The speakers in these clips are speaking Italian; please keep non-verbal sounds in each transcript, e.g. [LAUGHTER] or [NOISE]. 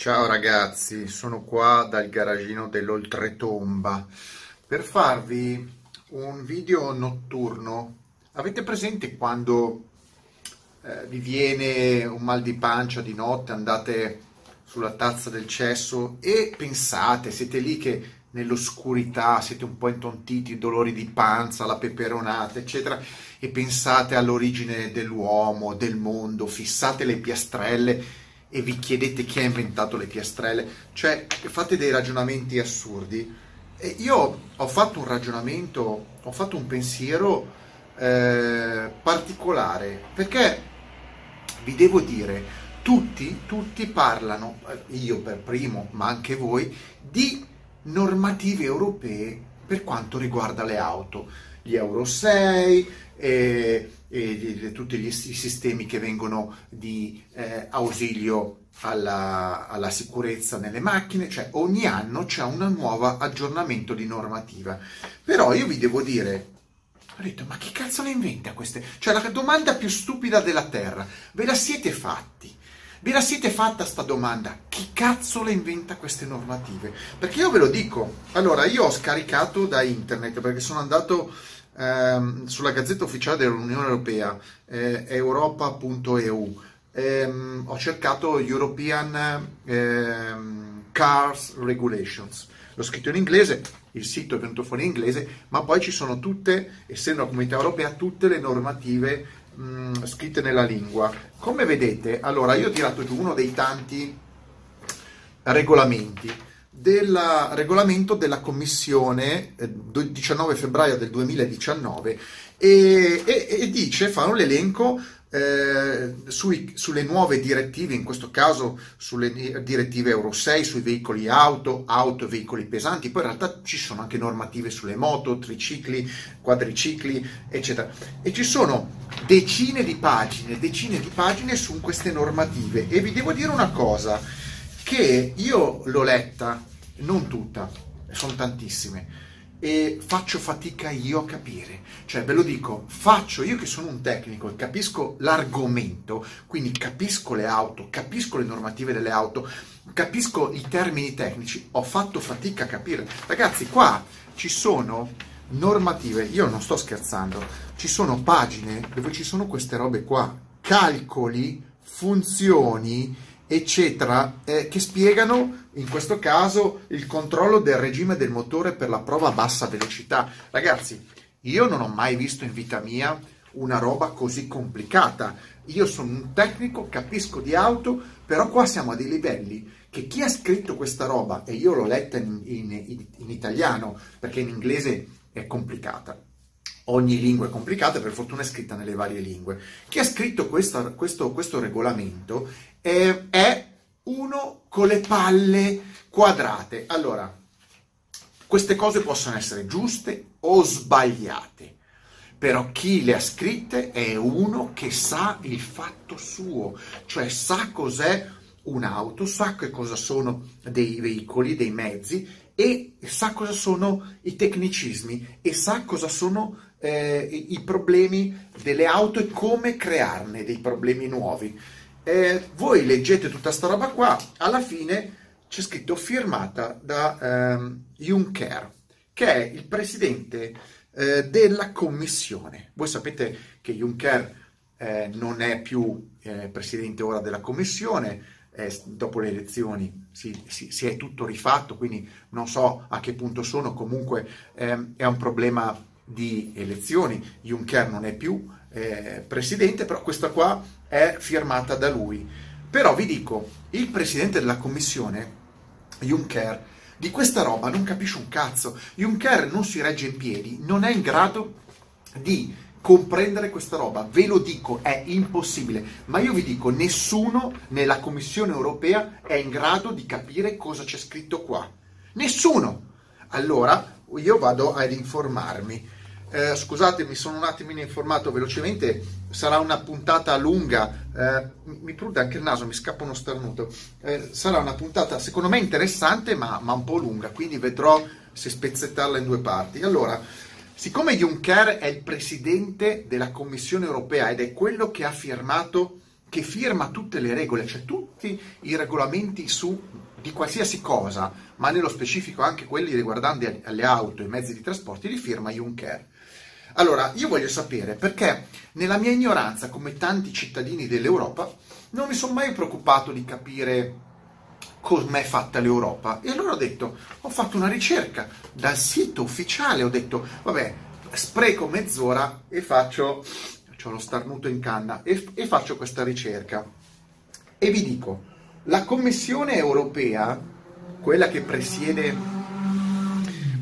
Ciao ragazzi, sono qua dal garagino dell'Oltretomba per farvi un video notturno. Avete presente quando eh, vi viene un mal di pancia di notte, andate sulla tazza del cesso e pensate, siete lì che nell'oscurità siete un po' intontiti, dolori di panza, la peperonata, eccetera, e pensate all'origine dell'uomo, del mondo, fissate le piastrelle e vi chiedete chi ha inventato le piastrelle, cioè fate dei ragionamenti assurdi. E io ho fatto un ragionamento, ho fatto un pensiero eh, particolare, perché vi devo dire, tutti, tutti parlano, eh, io per primo, ma anche voi, di normative europee per quanto riguarda le auto, gli Euro 6, e, e tutti gli, i sistemi che vengono di eh, ausilio alla, alla, sicurezza nelle macchine, cioè ogni anno c'è un nuovo aggiornamento di normativa. Però io vi devo dire, ho detto, ma chi cazzo le inventa queste? Cioè la domanda più stupida della Terra, ve la siete fatti? Ve la siete fatta sta domanda? Chi cazzo le inventa queste normative? Perché io ve lo dico, allora io ho scaricato da internet perché sono andato ehm, sulla gazzetta ufficiale dell'Unione Europea, eh, europa.eu, ehm, ho cercato European ehm, Cars Regulations. L'ho scritto in inglese, il sito è venuto fuori in inglese, ma poi ci sono tutte, essendo una comunità europea, tutte le normative mh, scritte nella lingua. Come vedete, allora io ho tirato giù uno dei tanti regolamenti del regolamento della Commissione eh, 19 febbraio del 2019 e, e, e dice, fa un elenco eh, sui, sulle nuove direttive, in questo caso sulle direttive Euro 6, sui veicoli auto, auto e veicoli pesanti, poi in realtà ci sono anche normative sulle moto, tricicli, quadricicli, eccetera. E ci sono decine di pagine, decine di pagine su queste normative e vi devo dire una cosa, che io l'ho letta non tutta, sono tantissime, e faccio fatica io a capire. Cioè, ve lo dico, faccio io che sono un tecnico e capisco l'argomento, quindi capisco le auto, capisco le normative delle auto, capisco i termini tecnici, ho fatto fatica a capire. Ragazzi, qua ci sono normative, io non sto scherzando, ci sono pagine dove ci sono queste robe qua, calcoli, funzioni, eccetera, eh, che spiegano in questo caso il controllo del regime del motore per la prova a bassa velocità. Ragazzi, io non ho mai visto in vita mia una roba così complicata. Io sono un tecnico, capisco di auto, però qua siamo a dei livelli che chi ha scritto questa roba, e io l'ho letta in, in, in italiano, perché in inglese è complicata, ogni lingua è complicata, per fortuna è scritta nelle varie lingue. Chi ha scritto questa, questo, questo, regolamento è, è uno con le palle quadrate. Allora, queste cose possono essere giuste o sbagliate, però chi le ha scritte è uno che sa il fatto suo, cioè sa cos'è un'auto, sa che cosa sono dei veicoli, dei mezzi e sa cosa sono i tecnicismi e sa cosa sono eh, i problemi delle auto e come crearne dei problemi nuovi. Eh, voi leggete tutta sta roba qua, alla fine c'è scritto firmata da ehm, Juncker, che è il presidente eh, della commissione. Voi sapete che Juncker eh, non è più eh, presidente ora della commissione, dopo le elezioni si, si, si, è tutto rifatto, quindi non so a che punto sono, comunque ehm, è un problema di elezioni, Juncker non è più eh, presidente, però questa qua è firmata da lui. Però vi dico, il presidente della commissione, Juncker, di questa roba non capisce un cazzo. Juncker non si regge in piedi, non è in grado di comprendere questa roba. Ve lo dico, è impossibile. Ma io vi dico, nessuno nella Commissione europea è in grado di capire cosa c'è scritto qua. Nessuno. Allora io vado ad informarmi. Eh, scusate, mi sono un attimino informato velocemente, sarà una puntata lunga, eh, mi prude anche il naso, mi scappa uno starnuto, eh, sarà una puntata secondo me interessante ma, ma un po' lunga, quindi vedrò se spezzettarla in due parti. Allora, Siccome Juncker è il presidente della Commissione europea ed è quello che ha firmato che firma tutte le regole, cioè tutti i regolamenti su di qualsiasi cosa, ma nello specifico anche quelli riguardanti le auto e i mezzi di trasporto, li firma Juncker. Allora, io voglio sapere perché nella mia ignoranza, come tanti cittadini dell'Europa, non mi sono mai preoccupato di capire com'è fatta l'Europa. E allora ho detto, ho fatto una ricerca dal sito ufficiale, ho detto, vabbè, spreco mezz'ora e faccio, ho lo starnuto in canna, e, e faccio questa ricerca. E vi dico, la Commissione europea, quella che presiede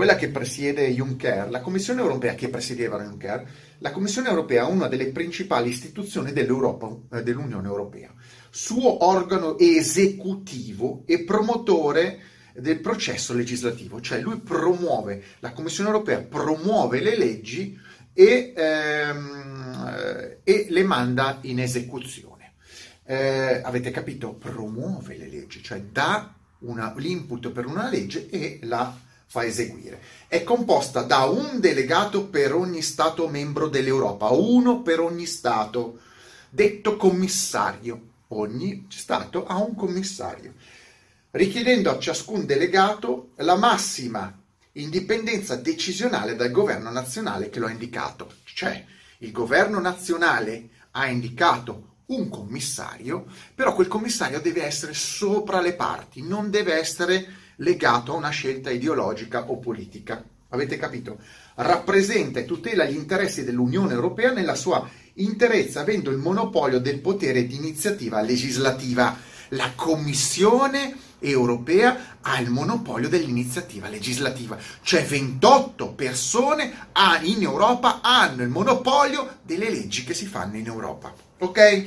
quella che presiede Juncker, la Commissione europea che presiedeva Juncker, la Commissione europea è una delle principali istituzioni dell'Europa, eh, dell'Unione Europea, suo organo esecutivo e promotore del processo legislativo, cioè lui promuove, la Commissione europea promuove le leggi e, ehm, e le manda in esecuzione. Eh, avete capito? Promuove le leggi, cioè dà una, l'input per una legge e la fa eseguire. È composta da un delegato per ogni Stato membro dell'Europa, uno per ogni Stato, detto commissario. Ogni Stato ha un commissario, richiedendo a ciascun delegato la massima indipendenza decisionale dal governo nazionale che lo ha indicato. Cioè, il governo nazionale ha indicato un commissario, però quel commissario deve essere sopra le parti, non deve essere legato a una scelta ideologica o politica. Avete capito? Rappresenta e tutela gli interessi dell'Unione Europea nella sua interezza, avendo il monopolio del potere di iniziativa legislativa. La Commissione europea ha il monopolio dell'iniziativa legislativa, cioè 28 persone in Europa hanno il monopolio delle leggi che si fanno in Europa. Ok?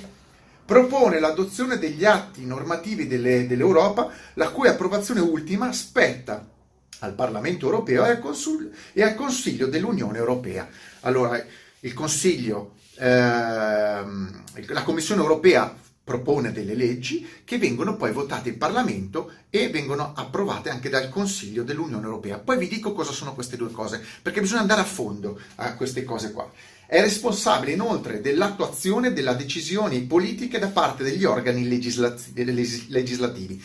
Propone l'adozione degli atti normativi delle, dell'Europa, la cui approvazione ultima spetta al Parlamento europeo e al, Consiglio, e al Consiglio dell'Unione Europea. Allora, il Consiglio, ehm, la Commissione europea propone delle leggi che vengono poi votate in Parlamento e vengono approvate anche dal Consiglio dell'Unione Europea. Poi vi dico cosa sono queste due cose, perché bisogna andare a fondo a queste cose qua. È responsabile inoltre dell'attuazione delle decisioni politiche da parte degli organi legislativi.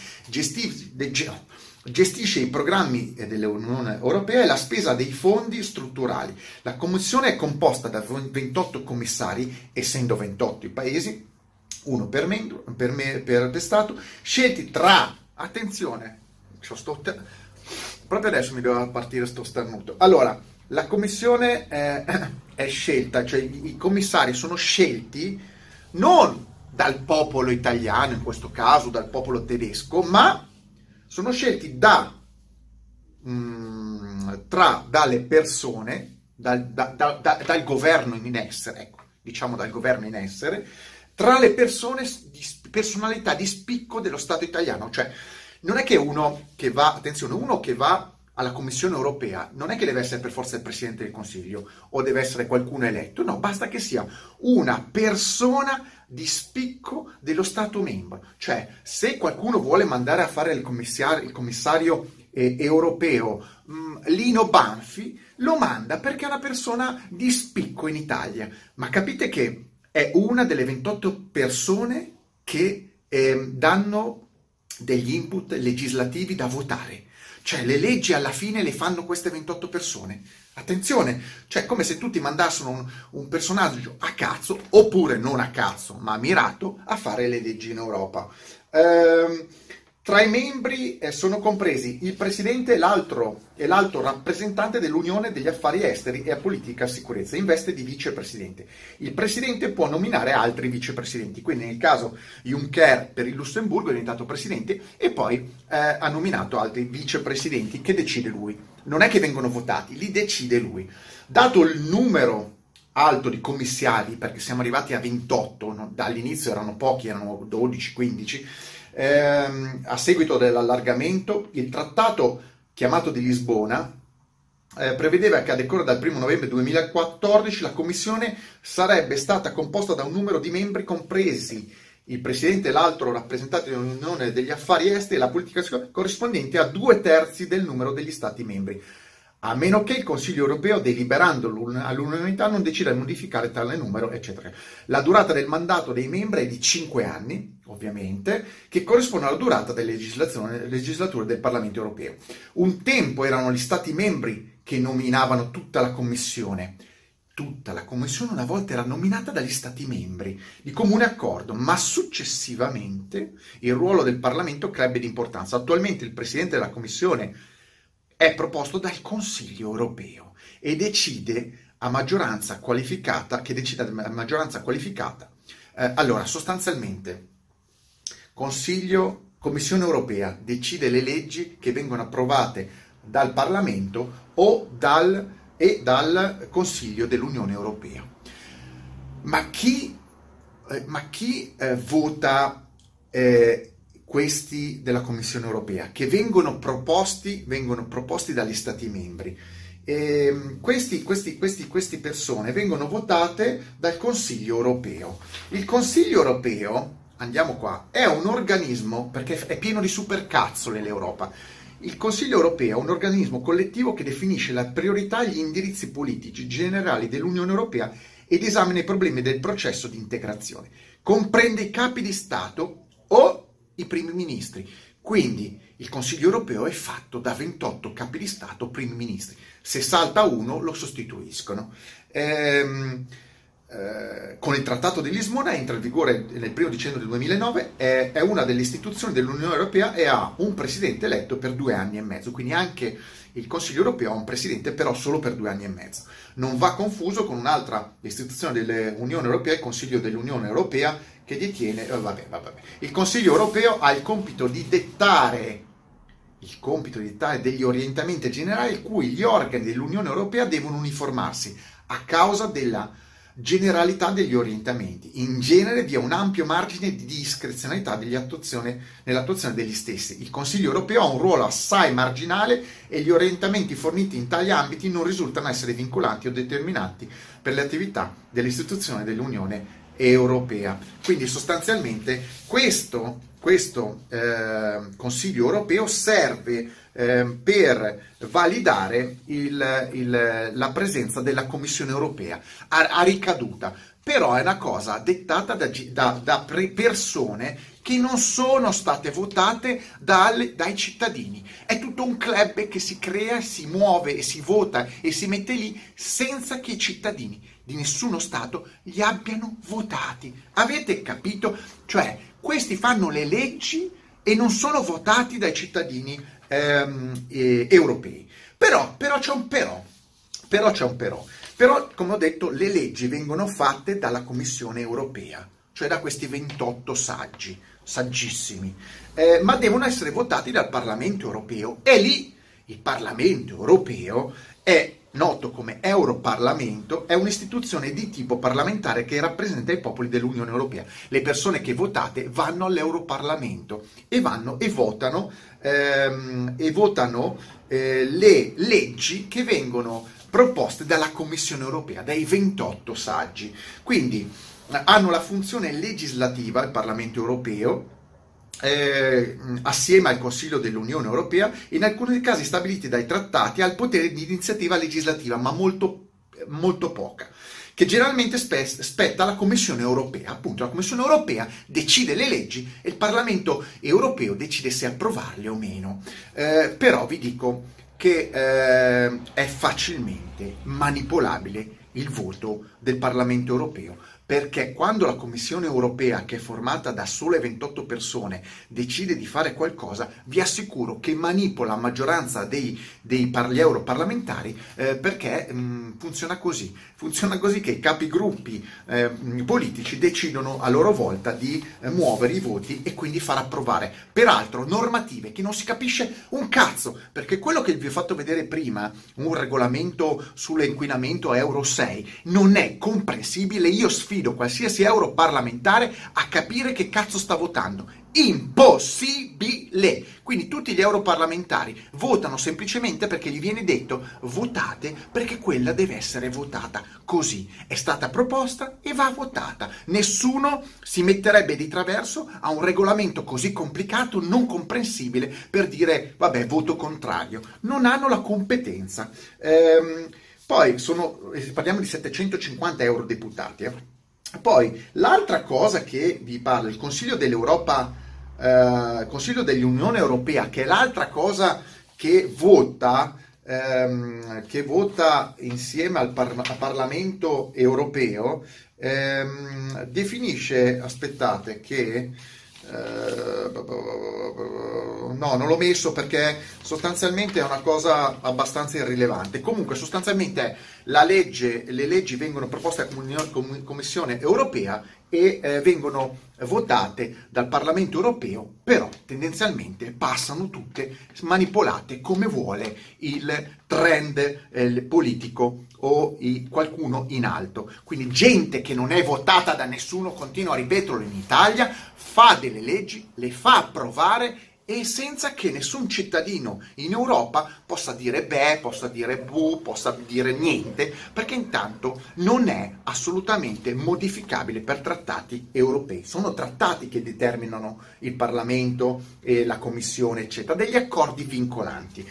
gestisce i programmi dell'Unione Europea e la spesa dei fondi strutturali. La Commissione è composta da 28 commissari, essendo 28 i paesi, uno per, membro, per, me, per, per Stato, scelti tra, attenzione, sto, proprio adesso mi deve partire sto starnuto. Allora, la commissione è, [CLEARS THROAT] è scelta, cioè i, commissari sono scelti non dal popolo italiano, in questo caso dal popolo tedesco, ma sono scelti da, mh, mm, tra, dalle persone, dal, da, da, da, dal governo in essere, ecco, diciamo dal governo in essere, tra le persone di personalità di spicco dello Stato italiano. Cioè, non è che uno che va, attenzione, uno che va alla Commissione europea non è che deve essere per forza il Presidente del Consiglio o deve essere qualcuno eletto, no, basta che sia una persona di spicco dello Stato membro. Cioè, se qualcuno vuole mandare a fare il commissario, il commissario eh, europeo mh, mm, Lino Banfi, lo manda perché è una persona di spicco in Italia. Ma capite che è una delle 28 persone che eh, danno degli input legislativi da votare. Cioè le leggi alla fine le fanno queste 28 persone. Attenzione, cioè come se tutti mandassero un, un personaggio a cazzo, oppure non a cazzo, ma mirato, a fare le leggi in Europa. Ehm, tra i membri eh, sono compresi il presidente e l'altro, e l'alto rappresentante dell'Unione degli Affari Esteri e a Politica Sicurezza, in veste di vicepresidente. Il presidente può nominare altri vicepresidenti, quindi nel caso Juncker per il Lussemburgo è diventato presidente e poi eh, ha nominato altri vicepresidenti che decide lui. Non è che vengono votati, li decide lui. Dato il numero alto di commissari, perché siamo arrivati a 28, no? dall'inizio erano pochi, erano 12-15, ehm, a seguito dell'allargamento, il trattato chiamato di Lisbona eh, prevedeva che a decorrere dal 1 novembre 2014 la Commissione sarebbe stata composta da un numero di membri compresi il Presidente e l'altro rappresentante dell'Unione degli Affari Esteri e la politica corrispondente a due terzi del numero degli Stati membri. A meno che il Consiglio europeo, deliberando all'unanimità, non decida di modificare tale numero, eccetera. La durata del mandato dei membri è di 5 anni, ovviamente, che corrisponde alla durata delle legislature del Parlamento europeo. Un tempo erano gli Stati membri che nominavano tutta la Commissione. Tutta la Commissione una volta era nominata dagli Stati membri di comune accordo, ma successivamente il ruolo del Parlamento crebbe di importanza. Attualmente il Presidente della Commissione è proposto dal Consiglio europeo e decide a maggioranza qualificata, che decide a maggioranza qualificata. Eh, allora, sostanzialmente, Consiglio, Commissione europea decide le leggi che vengono approvate dal Parlamento o dal, e dal Consiglio dell'Unione Europea. Ma chi, eh, ma chi eh, vota eh, questi della Commissione europea, che vengono proposti, vengono proposti dagli Stati membri. E questi, queste persone vengono votate dal Consiglio europeo. Il Consiglio europeo, andiamo qua, è un organismo, perché è pieno di supercazzole l'Europa, il Consiglio europeo è un organismo collettivo che definisce la priorità e gli indirizzi politici generali dell'Unione europea ed esamina i problemi del processo di integrazione. Comprende i capi di Stato i primi ministri. Quindi il Consiglio europeo è fatto da 28 capi di Stato primi ministri. Se salta uno lo sostituiscono. Ehm, eh, con il Trattato di Lisbona entra in vigore nel primo dicembre del 2009, è, è una delle istituzioni dell'Unione Europea e ha un presidente eletto per due anni e mezzo, quindi anche il Consiglio Europeo ha un presidente però solo per due anni e mezzo. Non va confuso con un'altra istituzione dell'Unione Europea, il Consiglio dell'Unione Europea, che detiene... Eh, vabbè, vabbè. Il Consiglio Europeo ha il compito di dettare il compito di dettare degli orientamenti generali cui gli organi dell'Unione Europea devono uniformarsi a causa della generalità degli orientamenti. In genere vi è un ampio margine di discrezionalità nell'attuazione degli stessi. Il Consiglio europeo ha un ruolo assai marginale e gli orientamenti forniti in tali ambiti non risultano essere vincolanti o determinanti per le attività dell'istituzione dell'Unione europea. Quindi sostanzialmente questo, questo eh, Consiglio europeo serve Ehm, per validare il, il, la presenza della Commissione europea a, a, ricaduta. Però è una cosa dettata da, da, da persone che non sono state votate dalle, dai cittadini. È tutto un club che si crea, si muove e si vota e si mette lì senza che i cittadini di nessuno Stato li abbiano votati. Avete capito? Cioè, questi fanno le leggi e non sono votati dai cittadini ehm, eh, europei. Però, però c'è un però, però c'è un però. Però, come ho detto, le leggi vengono fatte dalla Commissione europea, cioè da questi 28 saggi, saggissimi, eh, ma devono essere votati dal Parlamento europeo. E lì il Parlamento europeo è noto come Europarlamento, è un'istituzione di tipo parlamentare che rappresenta i popoli dell'Unione Europea. Le persone che votate vanno all'Europarlamento e vanno e votano, ehm, e votano eh, le leggi che vengono proposte dalla Commissione Europea, dai 28 saggi. Quindi hanno la funzione legislativa, il Parlamento Europeo, eh, assieme al Consiglio dell'Unione Europea, in alcuni casi stabiliti dai trattati, ha il potere di iniziativa legislativa, ma molto, molto poca che generalmente spe- spetta alla Commissione europea. Appunto, la Commissione europea decide le leggi e il Parlamento europeo decide se approvarle o meno. Eh, però vi dico che eh, è facilmente manipolabile il voto del Parlamento europeo perché quando la Commissione europea, che è formata da sole 28 persone, decide di fare qualcosa, vi assicuro che manipola la maggioranza dei, dei par- europarlamentari eh, perché mh, mm, funziona così. Funziona così che i capigruppi eh, politici decidono a loro volta di eh, muovere i voti e quindi far approvare, peraltro, normative che non si capisce un cazzo, perché quello che vi ho fatto vedere prima, un regolamento sull'inquinamento Euro 6, non è comprensibile. Io sfido sfido qualsiasi europarlamentare a capire che cazzo sta votando. Impossibile! Quindi tutti gli europarlamentari votano semplicemente perché gli viene detto votate perché quella deve essere votata così. È stata proposta e va votata. Nessuno si metterebbe di traverso a un regolamento così complicato, non comprensibile, per dire vabbè, voto contrario. Non hanno la competenza. Ehm, poi sono, parliamo di 750 eurodeputati. Eh. Poi l'altra cosa che vi parla, il Consiglio dell'Europa, eh, Consiglio dell'Unione Europea, che è l'altra cosa che vota, ehm, che vota insieme al, par- Parlamento europeo, ehm, definisce, aspettate, che eh, no, non l'ho messo perché sostanzialmente è una cosa abbastanza irrilevante. Comunque, sostanzialmente la legge, le leggi vengono proposte alla Commissione europea e eh, vengono votate dal Parlamento europeo, però tendenzialmente passano tutte manipolate come vuole il trend eh, politico o i, qualcuno in alto. Quindi gente che non è votata da nessuno, continua a ripeterlo in Italia, fa delle leggi, le fa approvare e senza che nessun cittadino in Europa possa dire beh, possa dire bu, possa dire niente, perché intanto non è assolutamente modificabile per trattati europei. Sono trattati che determinano il Parlamento e la Commissione, eccetera, degli accordi vincolanti.